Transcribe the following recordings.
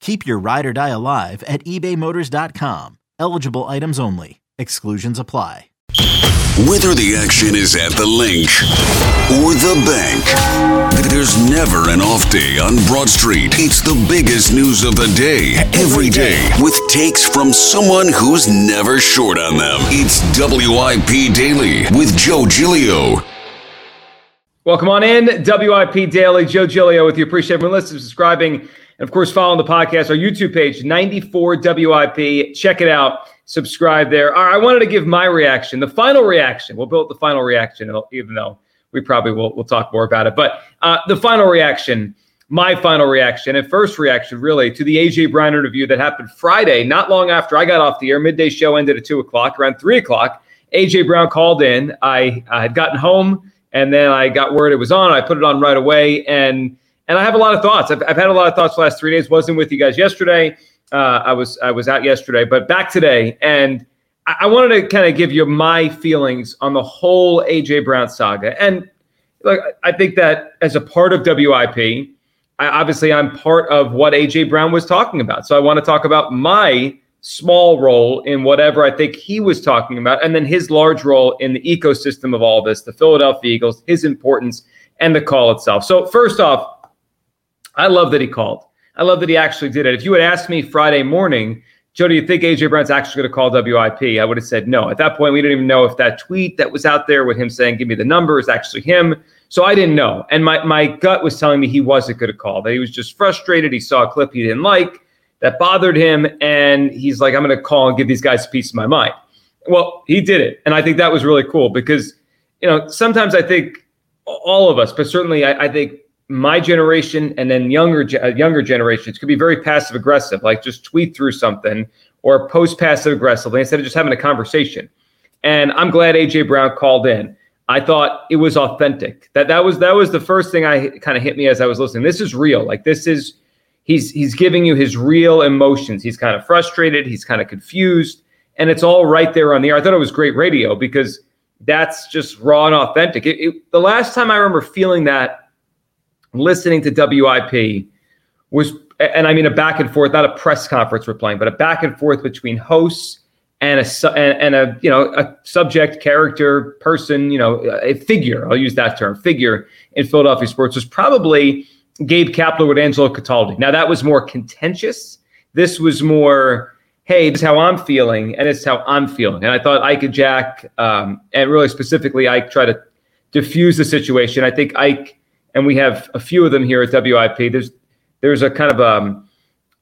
Keep your ride or die alive at ebaymotors.com. Eligible items only. Exclusions apply. Whether the action is at the link or the bank, there's never an off day on Broad Street. It's the biggest news of the day, every day, with takes from someone who's never short on them. It's WIP Daily with Joe Giglio. Welcome on in, WIP Daily. Joe Giglio with you. Appreciate everyone listening, subscribing, and of course, following the podcast, our YouTube page, 94 WIP. Check it out. Subscribe there. All right, I wanted to give my reaction, the final reaction. We'll build the final reaction, even though we probably will we'll talk more about it. But uh, the final reaction, my final reaction and first reaction, really, to the AJ Brown interview that happened Friday, not long after I got off the air. Midday show ended at two o'clock. Around three o'clock, AJ Brown called in. I, I had gotten home and then I got word it was on. I put it on right away, and and I have a lot of thoughts. I've, I've had a lot of thoughts the last three days. wasn't with you guys yesterday. Uh, I was I was out yesterday, but back today, and I, I wanted to kind of give you my feelings on the whole AJ Brown saga. And look, I think that as a part of WIP, I, obviously I'm part of what AJ Brown was talking about. So I want to talk about my small role in whatever I think he was talking about, and then his large role in the ecosystem of all this, the Philadelphia Eagles, his importance, and the call itself. So, first off, I love that he called. I love that he actually did it. If you had asked me Friday morning, Joe, do you think AJ Brown's actually going to call WIP? I would have said no. At that point, we didn't even know if that tweet that was out there with him saying, give me the number, is actually him. So I didn't know. And my, my gut was telling me he wasn't going to call, that he was just frustrated. He saw a clip he didn't like that bothered him. And he's like, I'm going to call and give these guys a piece of my mind. Well, he did it. And I think that was really cool because, you know, sometimes I think all of us, but certainly I, I think my generation and then younger uh, younger generations could be very passive aggressive, like just tweet through something or post passive aggressively instead of just having a conversation. And I'm glad AJ Brown called in. I thought it was authentic. That that was that was the first thing I kind of hit me as I was listening. This is real. Like this is he's he's giving you his real emotions. He's kind of frustrated, he's kind of confused, and it's all right there on the air. I thought it was great radio because that's just raw and authentic. It, it, the last time I remember feeling that listening to WIP was, and I mean a back and forth, not a press conference we're playing, but a back and forth between hosts and a and, a you know a subject character person, you know a figure. I'll use that term, figure in Philadelphia sports was probably Gabe Kapler with Angelo Cataldi. Now that was more contentious. This was more, hey, this is how I'm feeling, and it's how I'm feeling. And I thought Ike Jack, um, and really specifically Ike, try to diffuse the situation. I think Ike, and we have a few of them here at WIP. There's there's a kind of um,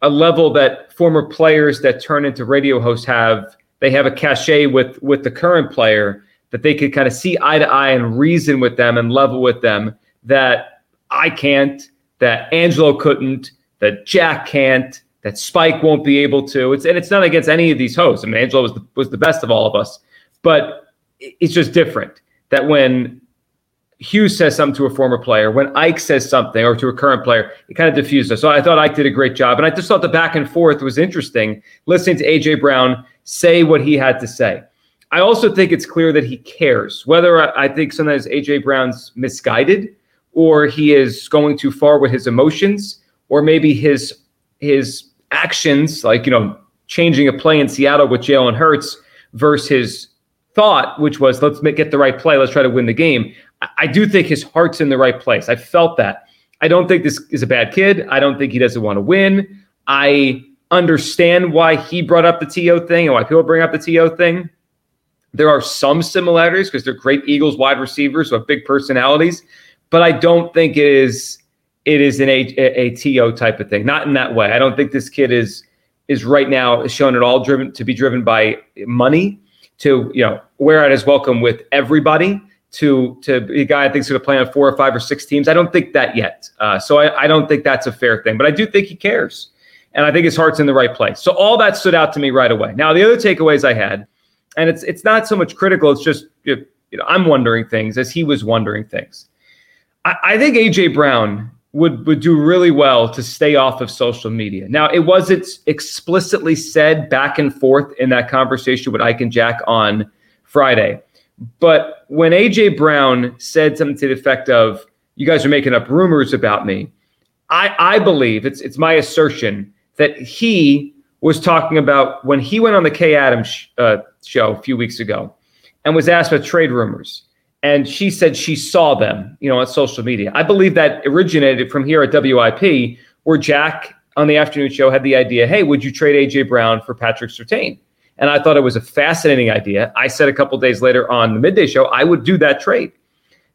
a level that former players that turn into radio hosts have. They have a cachet with with the current player that they could kind of see eye to eye and reason with them and level with them that I can't that Angelo couldn't, that Jack can't, that Spike won't be able to. It's and it's not against any of these hosts. I mean, Angelo was the, was the best of all of us, but it's just different that when Hughes says something to a former player, when Ike says something or to a current player, it kind of diffused us. So I thought Ike did a great job. And I just thought the back and forth was interesting. Listening to AJ Brown say what he had to say. I also think it's clear that he cares. Whether I think sometimes AJ Brown's misguided or he is going too far with his emotions or maybe his his actions like you know changing a play in Seattle with Jalen Hurts versus his thought, which was let's make, get the right play, let's try to win the game. I, do think his heart's in the right place. I felt that. I don't think this is a bad kid. I don't think he doesn't want to win. I understand why he brought up the TO thing and why people bring up the TO thing. There are some similarities because they're great Eagles wide receivers who have big personalities, but I don't think it is it is an a, a, a TO type of thing. Not in that way. I don't think this kid is is right now shown at all driven to be driven by money to you know wear out his welcome with everybody to to be a guy I think is going to play on four or five or six teams. I don't think that yet. Uh, so I, I don't think that's a fair thing, but I do think he cares, and I think his heart's in the right place. So all that stood out to me right away. Now the other takeaways I had, and it's it's not so much critical. It's just you know I'm wondering things as he was wondering things. I, I think AJ Brown would would do really well to stay off of social media. Now, it wasn't explicitly said back and forth in that conversation with Ike and Jack on Friday, but when AJ Brown said something to the effect of "You guys are making up rumors about me," I I believe it's it's my assertion that he was talking about when he went on the Kay Adams uh, show a few weeks ago and was asked about trade rumors and she said she saw them, you know, on social media. I believe that originated from here at WIP, where Jack on the afternoon show had the idea, "Hey, would you trade AJ Brown for Patrick Surtain?" And I thought it was a fascinating idea. I said a couple days later on the midday show, I would do that trade.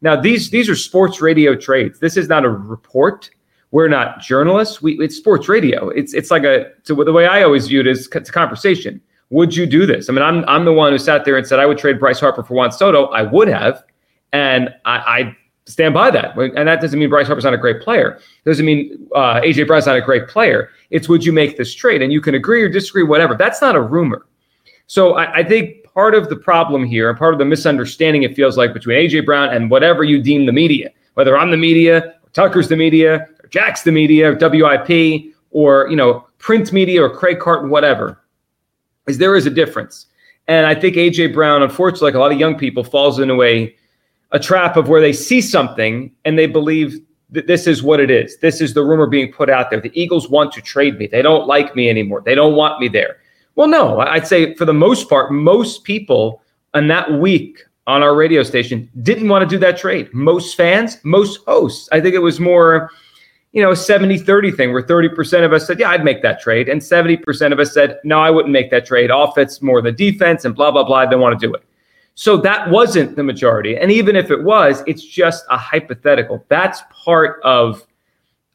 Now these these are sports radio trades. This is not a report. We're not journalists. We it's sports radio. It's it's like a so the way I always view it is it's a conversation. Would you do this? I mean, I'm I'm the one who sat there and said I would trade Bryce Harper for Juan Soto. I would have and I, I stand by that. And that doesn't mean Bryce Harper's not a great player. It doesn't mean uh, AJ Brown's not a great player. It's would you make this trade? And you can agree or disagree, whatever. That's not a rumor. So I, I think part of the problem here and part of the misunderstanding it feels like between AJ Brown and whatever you deem the media, whether I'm the media, Tucker's the media, or Jack's the media, or WIP, or you know print media or Craig Carton, whatever, is there is a difference. And I think AJ Brown, unfortunately, like a lot of young people, falls into a a trap of where they see something and they believe that this is what it is. This is the rumor being put out there. The Eagles want to trade me. They don't like me anymore. They don't want me there. Well, no, I'd say for the most part, most people in that week on our radio station didn't want to do that trade. Most fans, most hosts. I think it was more, you know, a 70 30 thing where 30% of us said, yeah, I'd make that trade. And 70% of us said, no, I wouldn't make that trade. Offense more the defense and blah, blah, blah. Don't want to do it. So that wasn't the majority. And even if it was, it's just a hypothetical. That's part of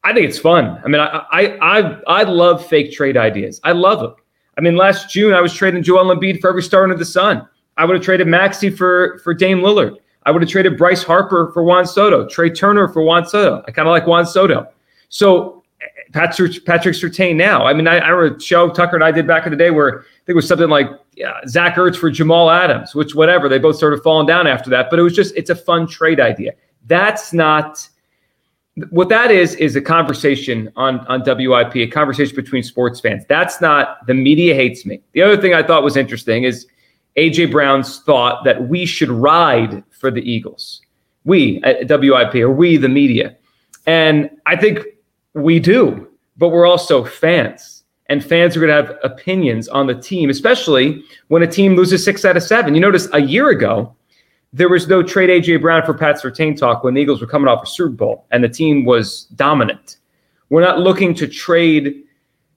I think it's fun. I mean, I I I, I love fake trade ideas. I love them. I mean, last June I was trading Joel Embiid for every star under the sun. I would have traded Maxey for for Dame Lillard. I would have traded Bryce Harper for Juan Soto, Trea Turner for Juan Soto. I kind of like Juan Soto. So Patrick Patrick Surtain now. I mean, I, I remember a show Tucker and I did back in the day where I think it was something like yeah, Zach Ertz for Jamal Adams, which whatever. They both started falling down after that. But it was just it's a fun trade idea. That's not what that is is a conversation on on WIP, a conversation between sports fans. That's not the media hates me. The other thing I thought was interesting is AJ Brown's thought that we should ride for the Eagles. We at WIP or we the media. And I think we do, but we're also fans. And fans are going to have opinions on the team, especially when a team loses six out of seven. You notice a year ago, there was no trade AJ Brown for Pat Surtain talk when the Eagles were coming off a Super Bowl and the team was dominant. We're not looking to trade,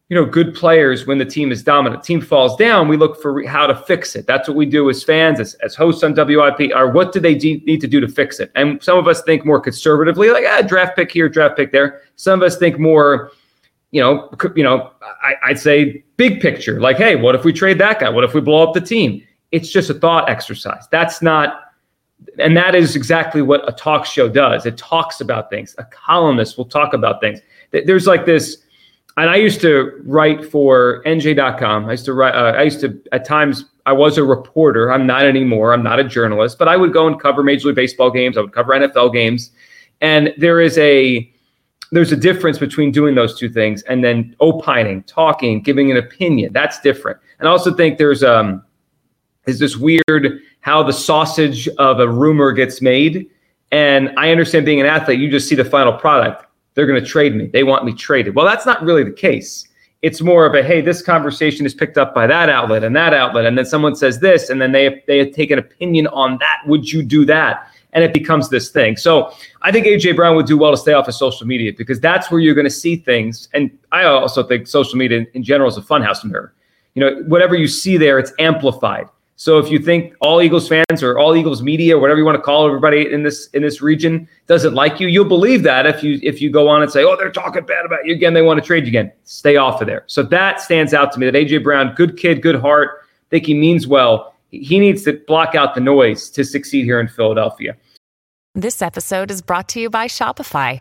you know, good players when the team is dominant. Team falls down, we look for how to fix it. That's what we do as fans, as, as hosts on WIP. Or what do they de- need to do to fix it? And some of us think more conservatively, like ah, draft pick here, draft pick there. Some of us think more, you know, you know, I, I'd say big picture, like, hey, what if we trade that guy? What if we blow up the team? It's just a thought exercise. That's not and that is exactly what a talk show does. It talks about things. A columnist will talk about things. There's like this, and I used to write for NJ.com. I used to write. Uh, I used to at times. I was a reporter. I'm not anymore. I'm not a journalist, but I would go and cover Major League Baseball games. I would cover NFL games, and there is a there's a difference between doing those two things and then opining, talking, giving an opinion. That's different. And I also think there's um is this weird how the sausage of a rumor gets made. And I understand being an athlete, you just see the final product. They're going to trade me. They want me traded. Well, that's not really the case. It's more of a hey, this conversation is picked up by that outlet and that outlet, and then someone says this, and then they they take an opinion on that. Would you do that? And it becomes this thing. So I think AJ Brown would do well to stay off of social media because that's where you're going to see things. And I also think social media in general is a funhouse mirror. You know, whatever you see there, it's amplified. So if you think all Eagles fans or all Eagles media, or whatever you want to call everybody in this in this region, doesn't like you, you'll believe that if you if you go on and say, "Oh, they're talking bad about you again. They want to trade you again." Stay off of there. So that stands out to me. That AJ Brown, good kid, good heart. Think he means well. He needs to block out the noise to succeed here in Philadelphia. This episode is brought to you by Shopify.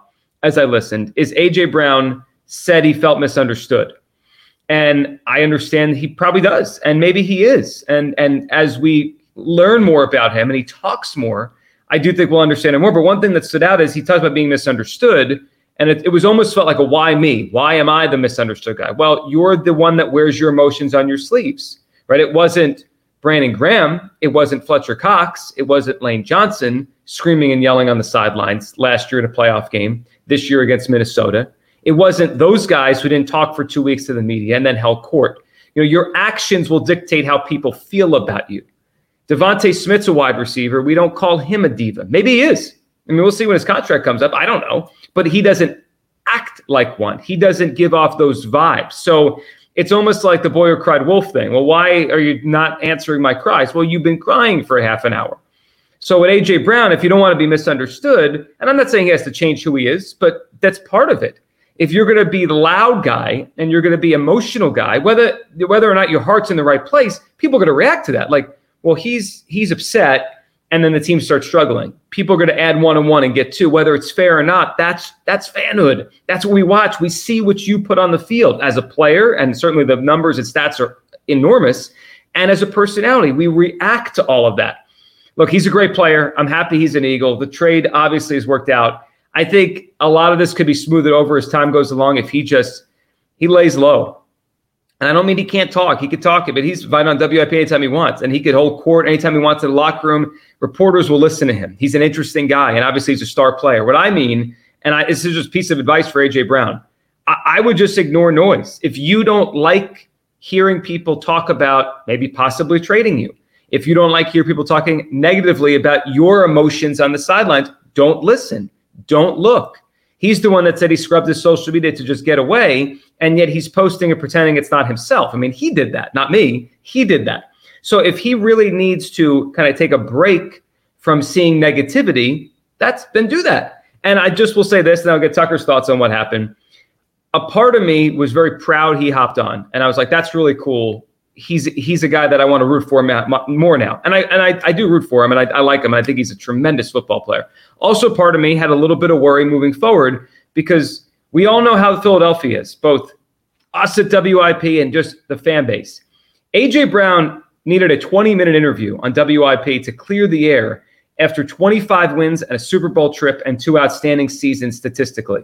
as I listened is AJ Brown said he felt misunderstood. And I understand he probably does, and maybe he is. And and as we learn more about him and he talks more, I do think we'll understand him more. But one thing that stood out is he talks about being misunderstood. And it, it was almost felt like a why me? Why am I the misunderstood guy? Well, you're the one that wears your emotions on your sleeves, right? It wasn't Brandon Graham. It wasn't Fletcher Cox. It wasn't Lane Johnson screaming and yelling on the sidelines last year in a playoff game, this year against Minnesota. It wasn't those guys who didn't talk for two weeks to the media and then held court. You know, your actions will dictate how people feel about you. DeVonta Smith's a wide receiver. We don't call him a diva. Maybe he is. I mean, we'll see when his contract comes up. I don't know. But he doesn't act like one. He doesn't give off those vibes. So it's almost like the boy who cried wolf thing. Well, why are you not answering my cries? Well, you've been crying for half an hour. So with AJ Brown, if you don't want to be misunderstood, and I'm not saying he has to change who he is, but that's part of it. If you're going to be the loud guy and you're going to be emotional guy, whether whether or not your heart's in the right place, people are going to react to that. Like, well, he's he's upset, and then the team starts struggling. People are going to add one and one and get two, whether it's fair or not. That's that's fanhood. That's what we watch. We see what you put on the field as a player, and certainly the numbers and stats are enormous. And as a personality, we react to all of that look, he's a great player. I'm happy he's an Eagle. The trade obviously has worked out. I think a lot of this could be smoothed over as time goes along if he just he lays low. And I don't mean he can't talk. He could talk but he's fine on WIP anytime he wants. And he could hold court anytime he wants in the locker room. Reporters will listen to him. He's an interesting guy. And obviously he's a star player. What I mean, and I, this is just a piece of advice for AJ Brown. I, I would just ignore noise. If you don't like hearing people talk about maybe possibly trading you, if you don't like hear people talking negatively about your emotions on the sidelines, don't listen. Don't look. He's the one that said he scrubbed his social media to just get away, and yet he's posting and pretending it's not himself. I mean, he did that, not me. He did that. So if he really needs to kind of take a break from seeing negativity, that's then do that. And I just will say this, and I'll get Tucker's thoughts on what happened. A part of me was very proud he hopped on, and I was like, "That's really cool." He's he's a guy that I want to root for more now, and I and I, I do root for him, and I, I like him. And I think he's a tremendous football player. Also, part of me had a little bit of worry moving forward because we all know how Philadelphia is, both us at WIP and just the fan base. AJ Brown needed a 20 minute interview on WIP to clear the air after 25 wins and a Super Bowl trip and two outstanding seasons statistically.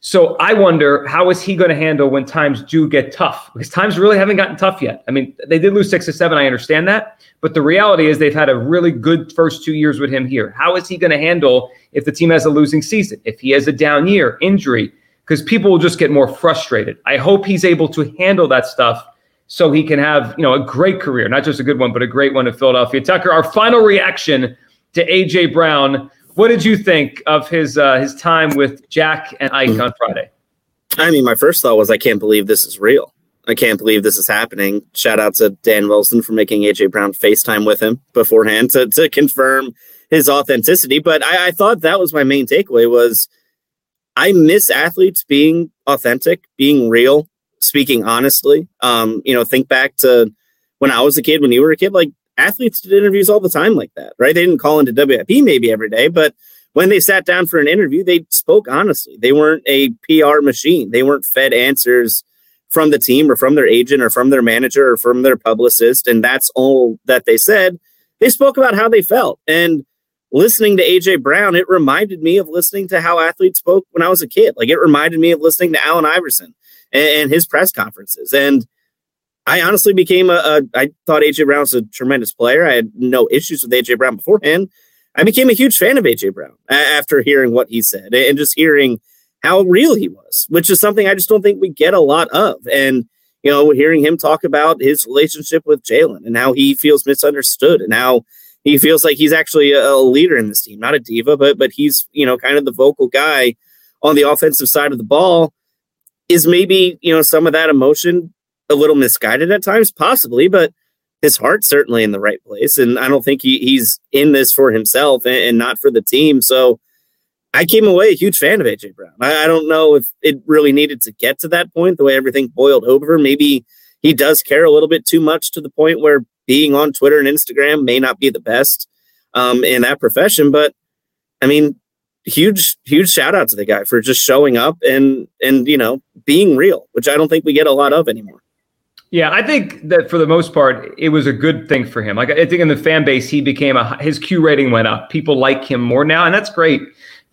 So I wonder how is he going to handle when times do get tough? Because times really haven't gotten tough yet. I mean, they did lose six or seven. I understand that, but the reality is they've had a really good first two years with him here. How is he going to handle if the team has a losing season? If he has a down year, injury? Because people will just get more frustrated. I hope he's able to handle that stuff so he can have you know a great career, not just a good one, but a great one in Philadelphia. Tucker, our final reaction to AJ Brown what did you think of his uh, his time with Jack and Ike mm-hmm. on Friday? I mean, my first thought was, I can't believe this is real. I can't believe this is happening. Shout out to Dan Wilson for making AJ Brown FaceTime with him beforehand to, to confirm his authenticity. But I, I thought that was my main takeaway was I miss athletes being authentic, being real, speaking honestly. Um, you know, think back to when I was a kid, when you were a kid, like athletes did interviews all the time like that, right? They didn't call into WIP maybe every day, but when they sat down for an interview, they spoke honestly. They weren't a PR machine. They weren't fed answers from the team or from their agent or from their manager or from their publicist. And that's all that they said. They spoke about how they felt. And listening to AJ Brown, it reminded me of listening to how athletes spoke when I was a kid. Like it reminded me of listening to Allen Iverson and, and his press conferences. And I honestly became a, a. I thought AJ Brown was a tremendous player. I had no issues with AJ Brown beforehand. I became a huge fan of AJ Brown after hearing what he said and just hearing how real he was, which is something I just don't think we get a lot of. And you know, hearing him talk about his relationship with Jalen and how he feels misunderstood and how he feels like he's actually a, a leader in this team, not a diva, but but he's you know kind of the vocal guy on the offensive side of the ball. Is maybe you know some of that emotion a little misguided at times, possibly, but his heart's certainly in the right place. And I don't think he, he's in this for himself and, and, not for the team. So I came away a huge fan of AJ Brown. I, I, don't know if it really needed to get to that point, the way everything boiled over. Maybe he does care a little bit too much to the point where being on Twitter and Instagram may not be the best um, in that profession. But I mean, huge, huge shout out to the guy for just showing up and and you know being real, which I don't think we get a lot of anymore. Yeah, I think that for the most part, it was a good thing for him. Like I think in the fan base, he became a his Q rating went up. People like him more now, and that's great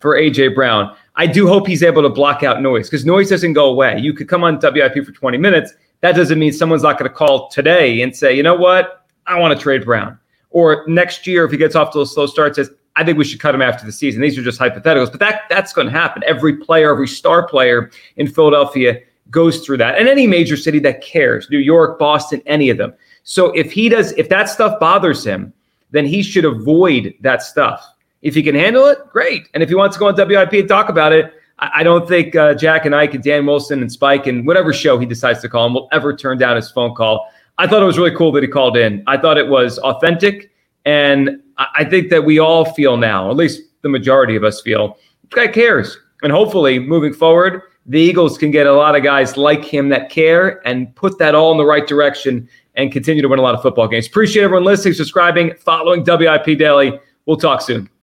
for AJ Brown. I do hope he's able to block out noise because noise doesn't go away. You could come on WIP for 20 minutes. That doesn't mean someone's not going to call today and say, you know what, I want to trade Brown. Or next year, if he gets off to a slow start, says, I think we should cut him after the season. These are just hypotheticals, but that that's going to happen. Every player, every star player in Philadelphia goes through that. And any major city that cares, New York, Boston, any of them. So if he does, if that stuff bothers him, then he should avoid that stuff. If he can handle it, great. And if he wants to go on WIP and talk about it, I, don't think uh, Jack and Ike and Dan Wilson and Spike and whatever show he decides to call him will ever turn down his phone call. I thought it was really cool that he called in. I thought it was authentic. And I think that we all feel now, at least the majority of us feel, this guy cares. And hopefully, moving forward, the Eagles can get a lot of guys like him that care and put that all in the right direction and continue to win a lot of football games. Appreciate everyone listening, subscribing, following WIP Daily. We'll talk soon.